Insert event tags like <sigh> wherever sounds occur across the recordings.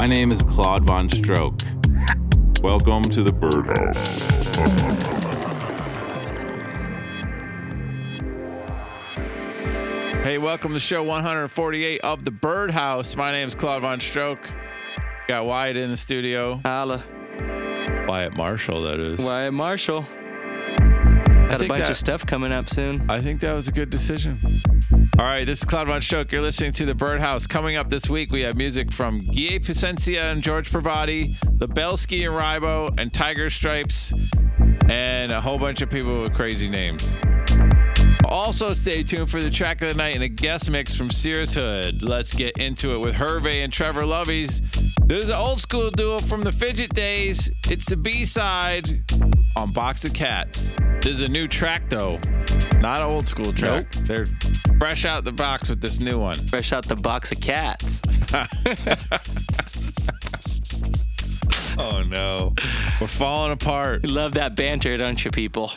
My name is Claude Von Stroke. Welcome to the Birdhouse. Hey, welcome to show 148 of the Birdhouse. My name is Claude Von Stroke. Got Wyatt in the studio. Holla. Wyatt Marshall, that is. Wyatt Marshall. I Got a bunch that- of stuff coming up soon. I think that was a good decision. All right, this is Claude Von Stroke. You're listening to the Birdhouse. Coming up this week, we have music from Guy Pacencia and George Pravati, the Belsky and Ribo, and Tiger Stripes, and a whole bunch of people with crazy names. Also, stay tuned for the track of the night and a guest mix from Sirus Hood. Let's get into it with Herve and Trevor Loveys. This is an old school duo from the Fidget days. It's the B side on Box of Cats. This is a new track, though, not an old school track. Nope. They're fresh out the box with this new one. Fresh out the box of cats. <laughs> Oh no, we're falling apart. You love that banter, don't you, people?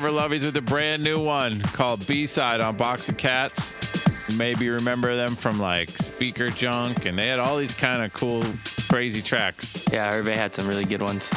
Trevor Loveys with a brand new one called B Side on Box of Cats. Maybe remember them from like Speaker Junk, and they had all these kind of cool, crazy tracks. Yeah, everybody had some really good ones.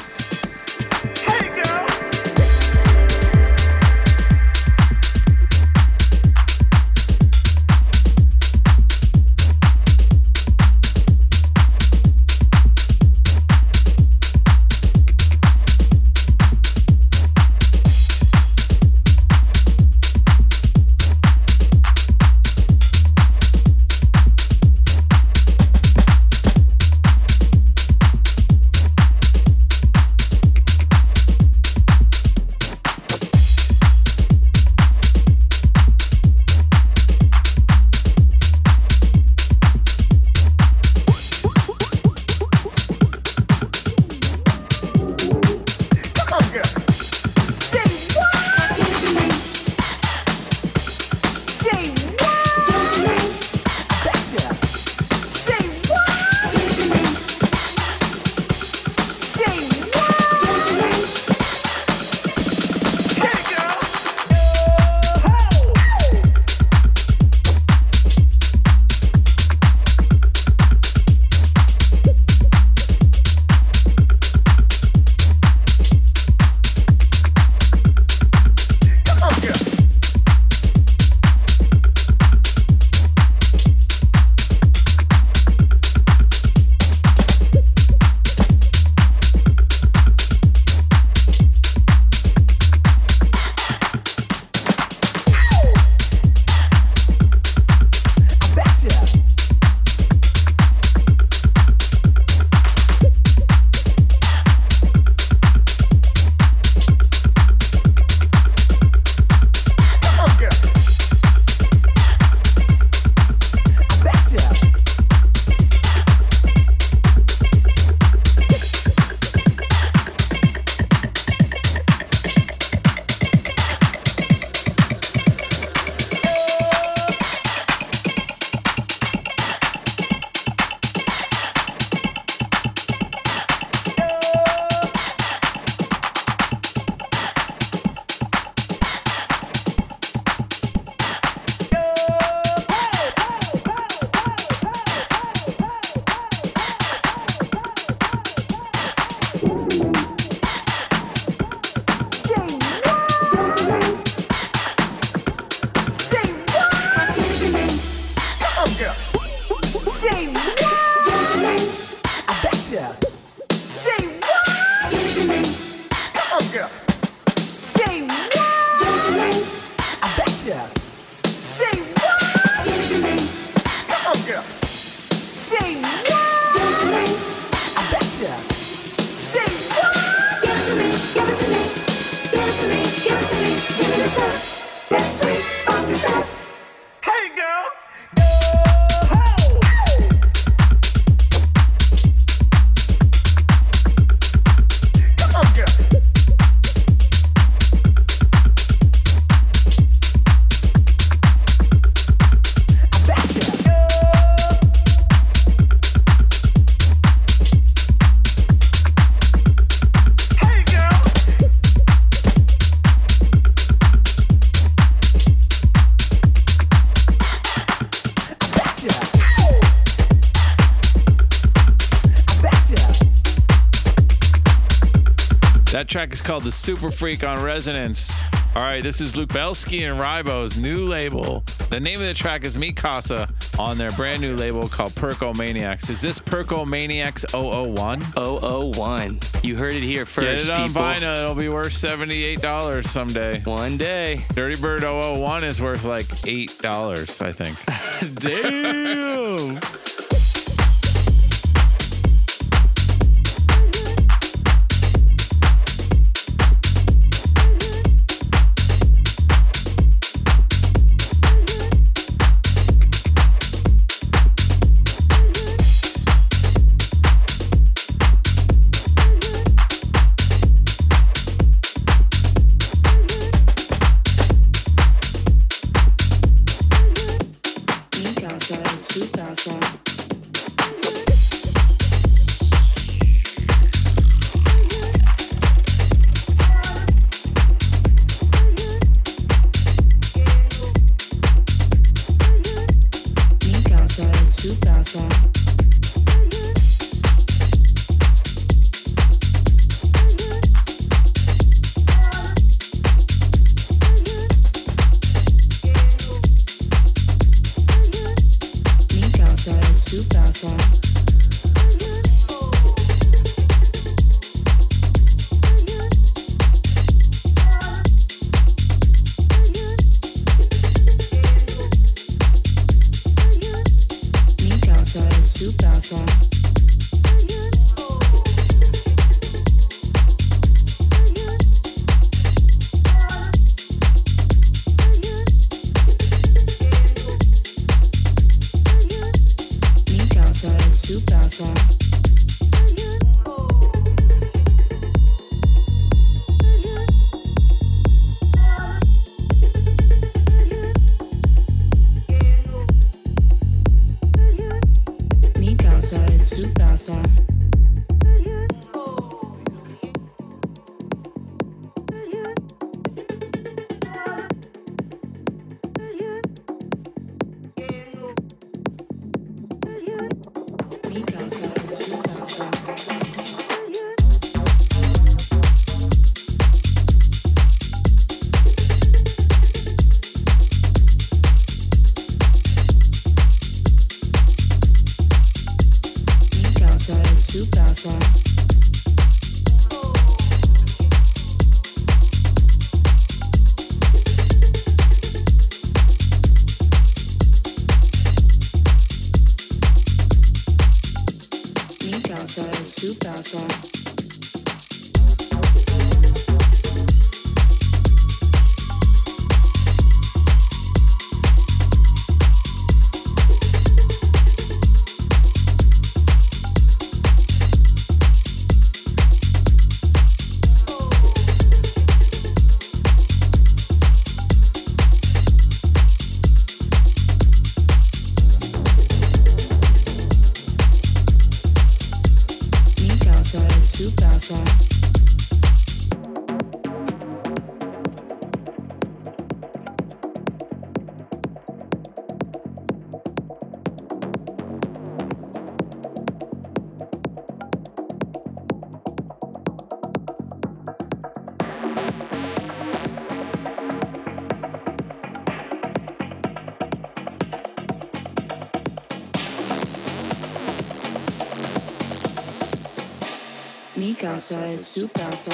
Track is called The Super Freak on Resonance. All right, this is Luke Belsky and Rybo's new label. The name of the track is Mikasa on their brand new label called Perco Maniacs. Is this Perco Maniacs 001? 001. You heard it here first, Get it on people. vinyl. It'll be worth $78 someday. One day. Dirty Bird 001 is worth like $8, I think. <laughs> <laughs> Damn. Tsukasa. Es su casa.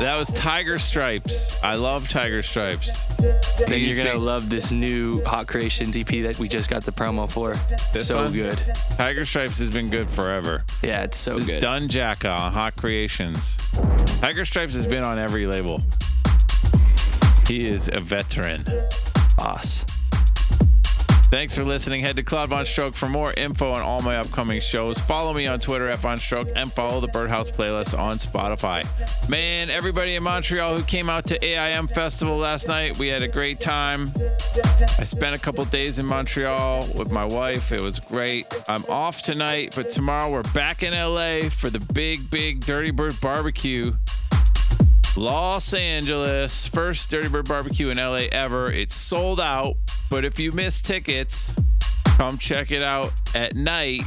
That was Tiger Stripes. I love Tiger Stripes. Then you're gonna love this new Hot Creations EP that we just got the promo for. This so one? good. Tiger Stripes has been good forever. Yeah, it's so This is good. Dun Jacka on Hot Creations. Tiger Stripes has been on every label. He is a veteran. Boss. Thanks for listening. Head to Claude Von Stroke for more info on all my upcoming shows. Follow me on Twitter at Von Stroke and follow the Birdhouse playlist on Spotify. Man, everybody in Montreal who came out to AIM Festival last night, we had a great time. I spent a couple days in Montreal with my wife. It was great. I'm off tonight, but tomorrow we're back in LA for the big, big Dirty Bird barbecue. Los Angeles, first Dirty Bird barbecue in LA ever. It's sold out, but if you miss tickets, come check it out at night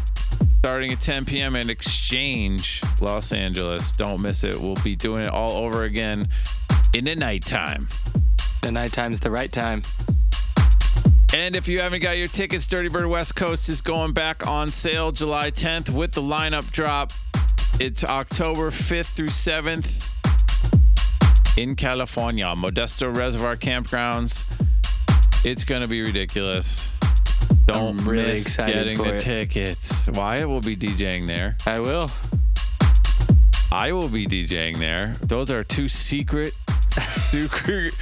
starting at 10 p.m. at Exchange, Los Angeles. Don't miss it. We'll be doing it all over again in the nighttime. The nighttime's the right time. And if you haven't got your tickets, Dirty Bird West Coast is going back on sale July 10th with the lineup drop. It's October 5th through 7th in California, Modesto Reservoir Campgrounds. It's going to be ridiculous. Don't I'm really miss excited getting for the it. tickets. Wyatt will be DJing there. I will. I will be DJing there. Those are two secret. <laughs> secret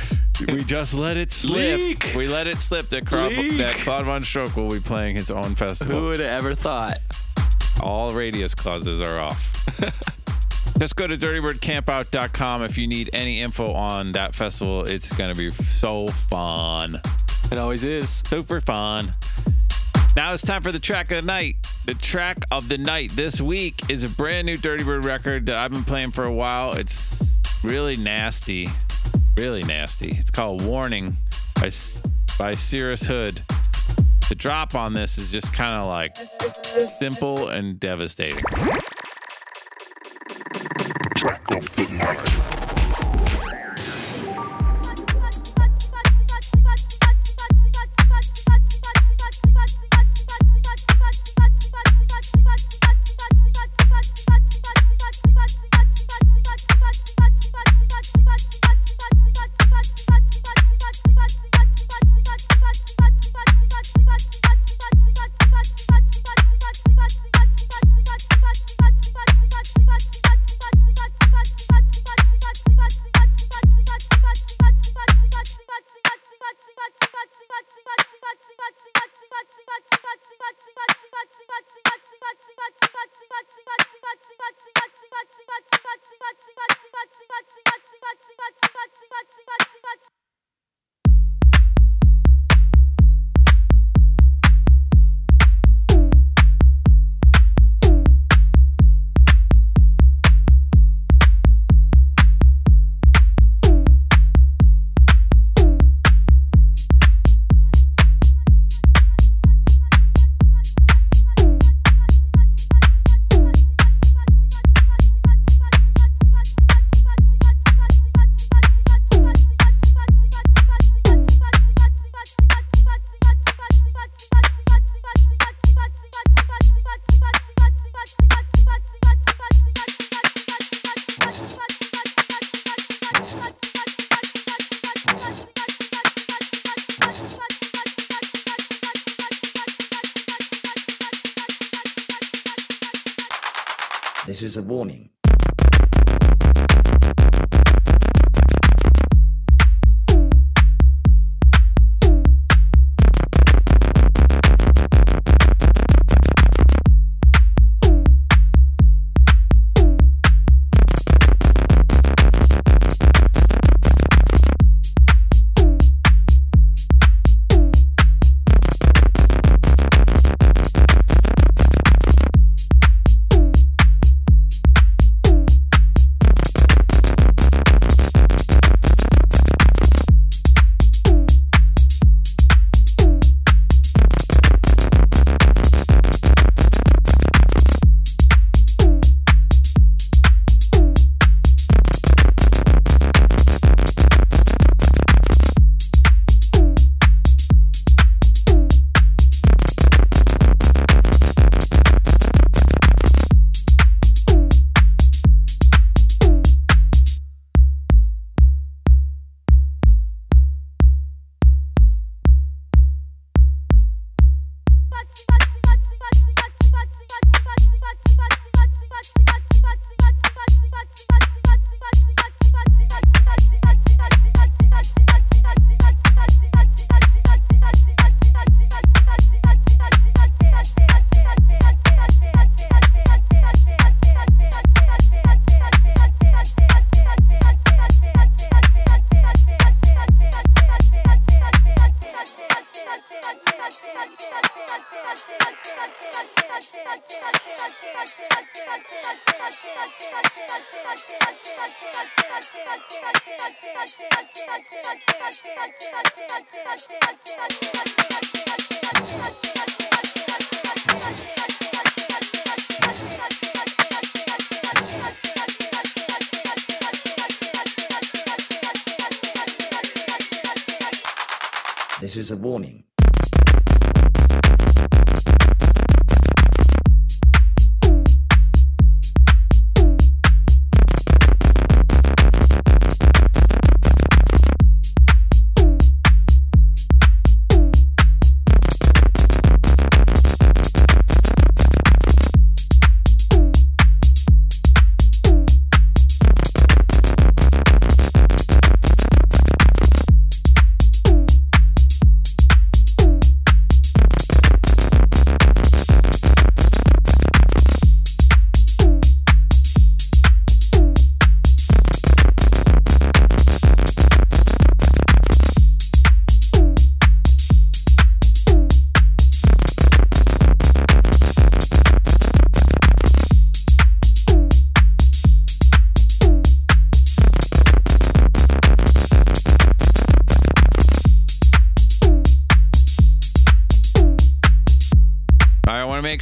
we just let it slip. Leak. We let it slip that, Leak. that Claude Von Stroke will be playing his own festival. Who would have ever thought? All radius clauses are off. <laughs> Just go to dirtybirdcampout.com if you need any info on that festival. It's going to be so fun. It always is. Super fun. Now it's time for the track of the night. The track of the night this week is a brand new Dirty Bird record that I've been playing for a while. It's really nasty. Really nasty. It's called Warning by, by Sirus Hood. The drop on this is just kind of like simple and devastating. A warning.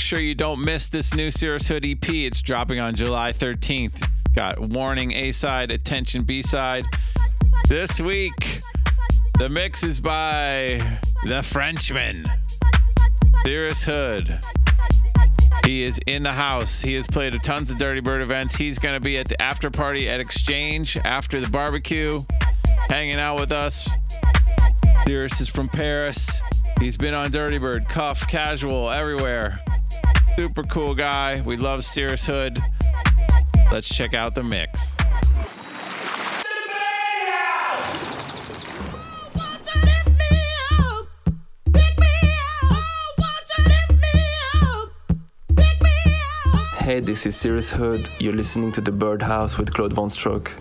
Sure you don't miss this new Sirus Hood EP. It's dropping on July 13th. It's got Warning A side, Attention B side. This week, the mix is by the Frenchman, Sirus Hood. He is in the house. He has played tons of Dirty Bird events. He's going to be at the after party at Exchange after the barbecue, hanging out with us. Sirus is from Paris. He's been on Dirty Bird, Cuff, Casual, everywhere. Super cool guy. We love Sirus Hood. Let's check out the mix. Hey, this is Sirus Hood. You're listening to The Birdhouse with Claude Von Stroke.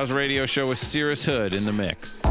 Birdhouse Radio Show with Sirus Hood in the mix.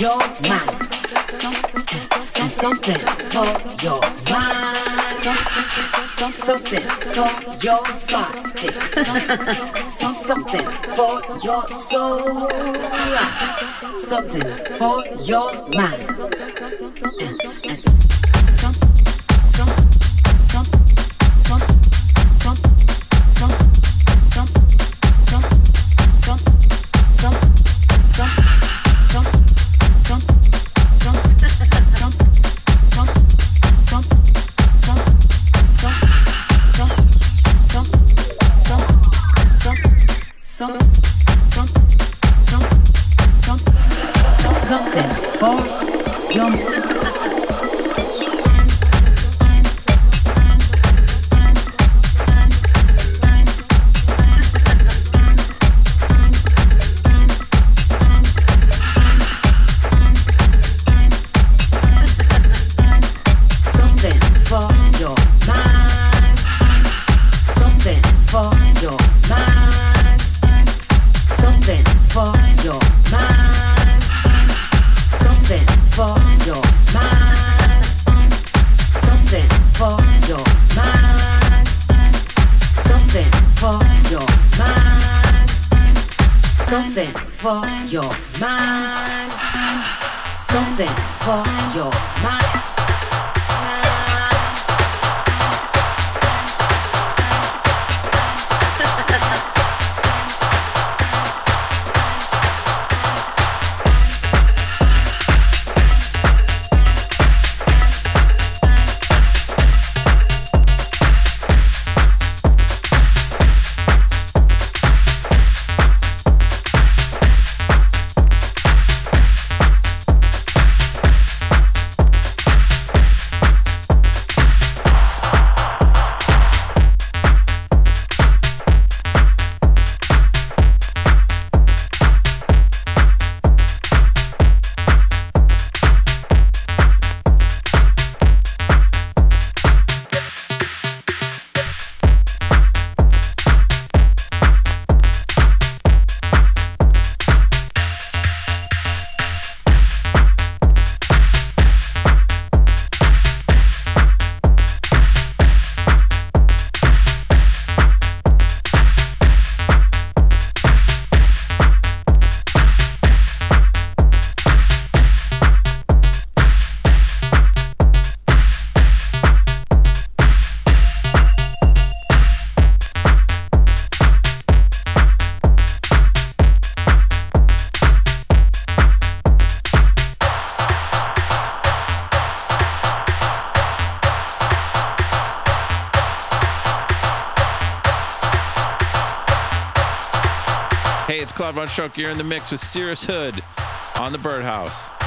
Your mind. So something for your mind. So something for your body. Something for your soul. Something for your mind. Von Stroke. You're in the mix with Sirus Hood on the Birdhouse.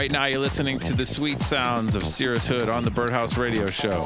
Right now, you're listening to the sweet sounds of Sirus Hood on the Birdhouse Radio Show.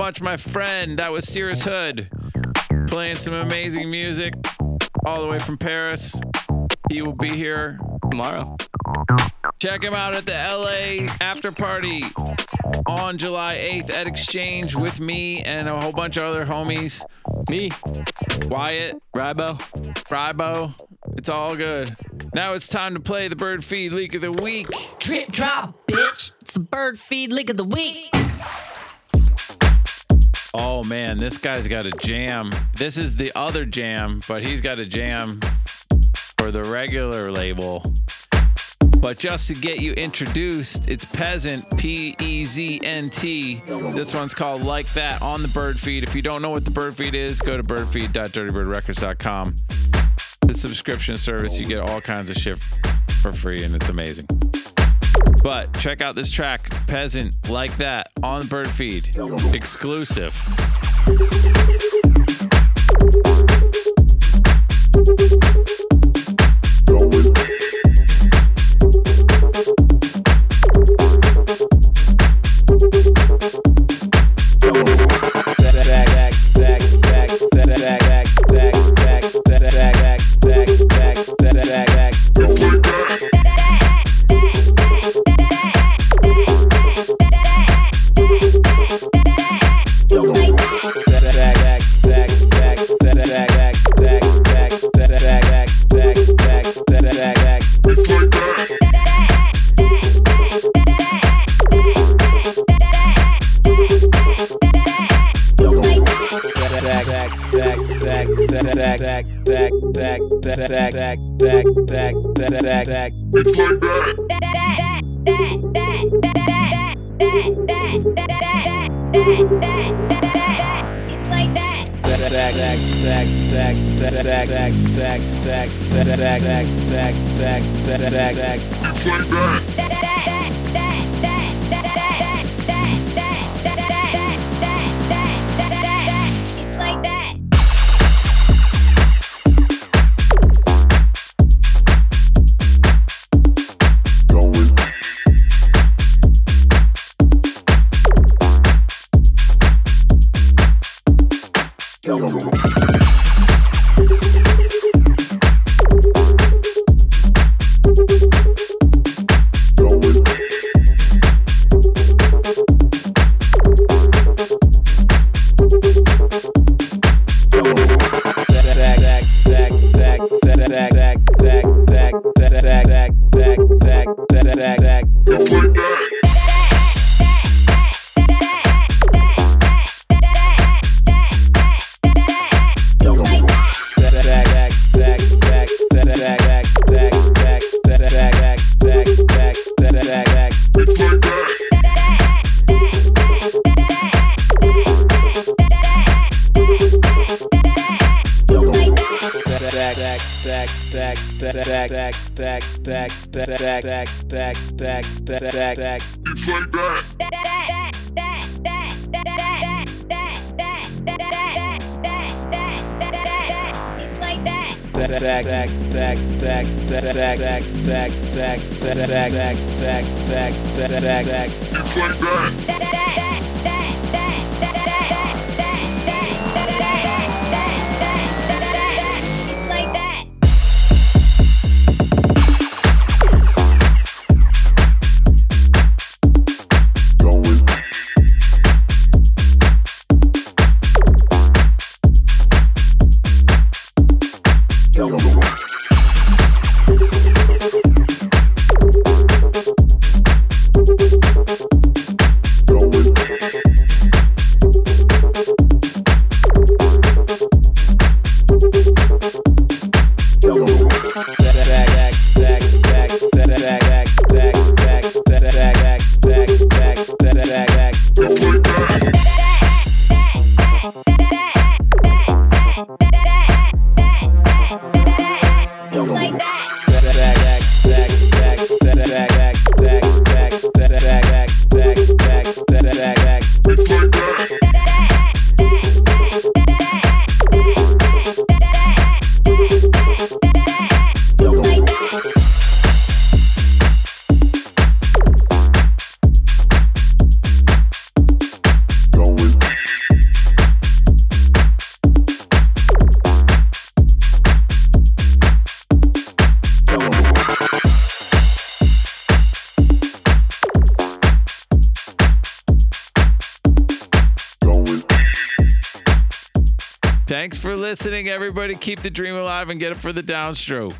Much, my friend. That was Sirus Hood playing some amazing music all the way from Paris. He will be here Tomorrow. Check him out at the LA after party on July 8th at Exchange with me and a whole bunch of other homies. Me, Wyatt, Rybo. Rybo. It's all good. Now it's time to play the bird feed leak of the week. Drip drop, bitch. It's the bird feed leak of the week. Oh man, this guy's got a jam. This is the other jam, but he's got a jam for the regular label. But just to get you introduced, it's Peasant, P E Z N T. This one's called Like That on the Bird Feed. If you don't know what the Bird Feed is, go to birdfeed.dirtybirdrecords.com. The subscription service, you get all kinds of shit for free, and it's amazing. But check out this track, Peasant, Like That on Bird Feed. Exclusive. it's like that. Keep the dream alive and get it for the downstroke.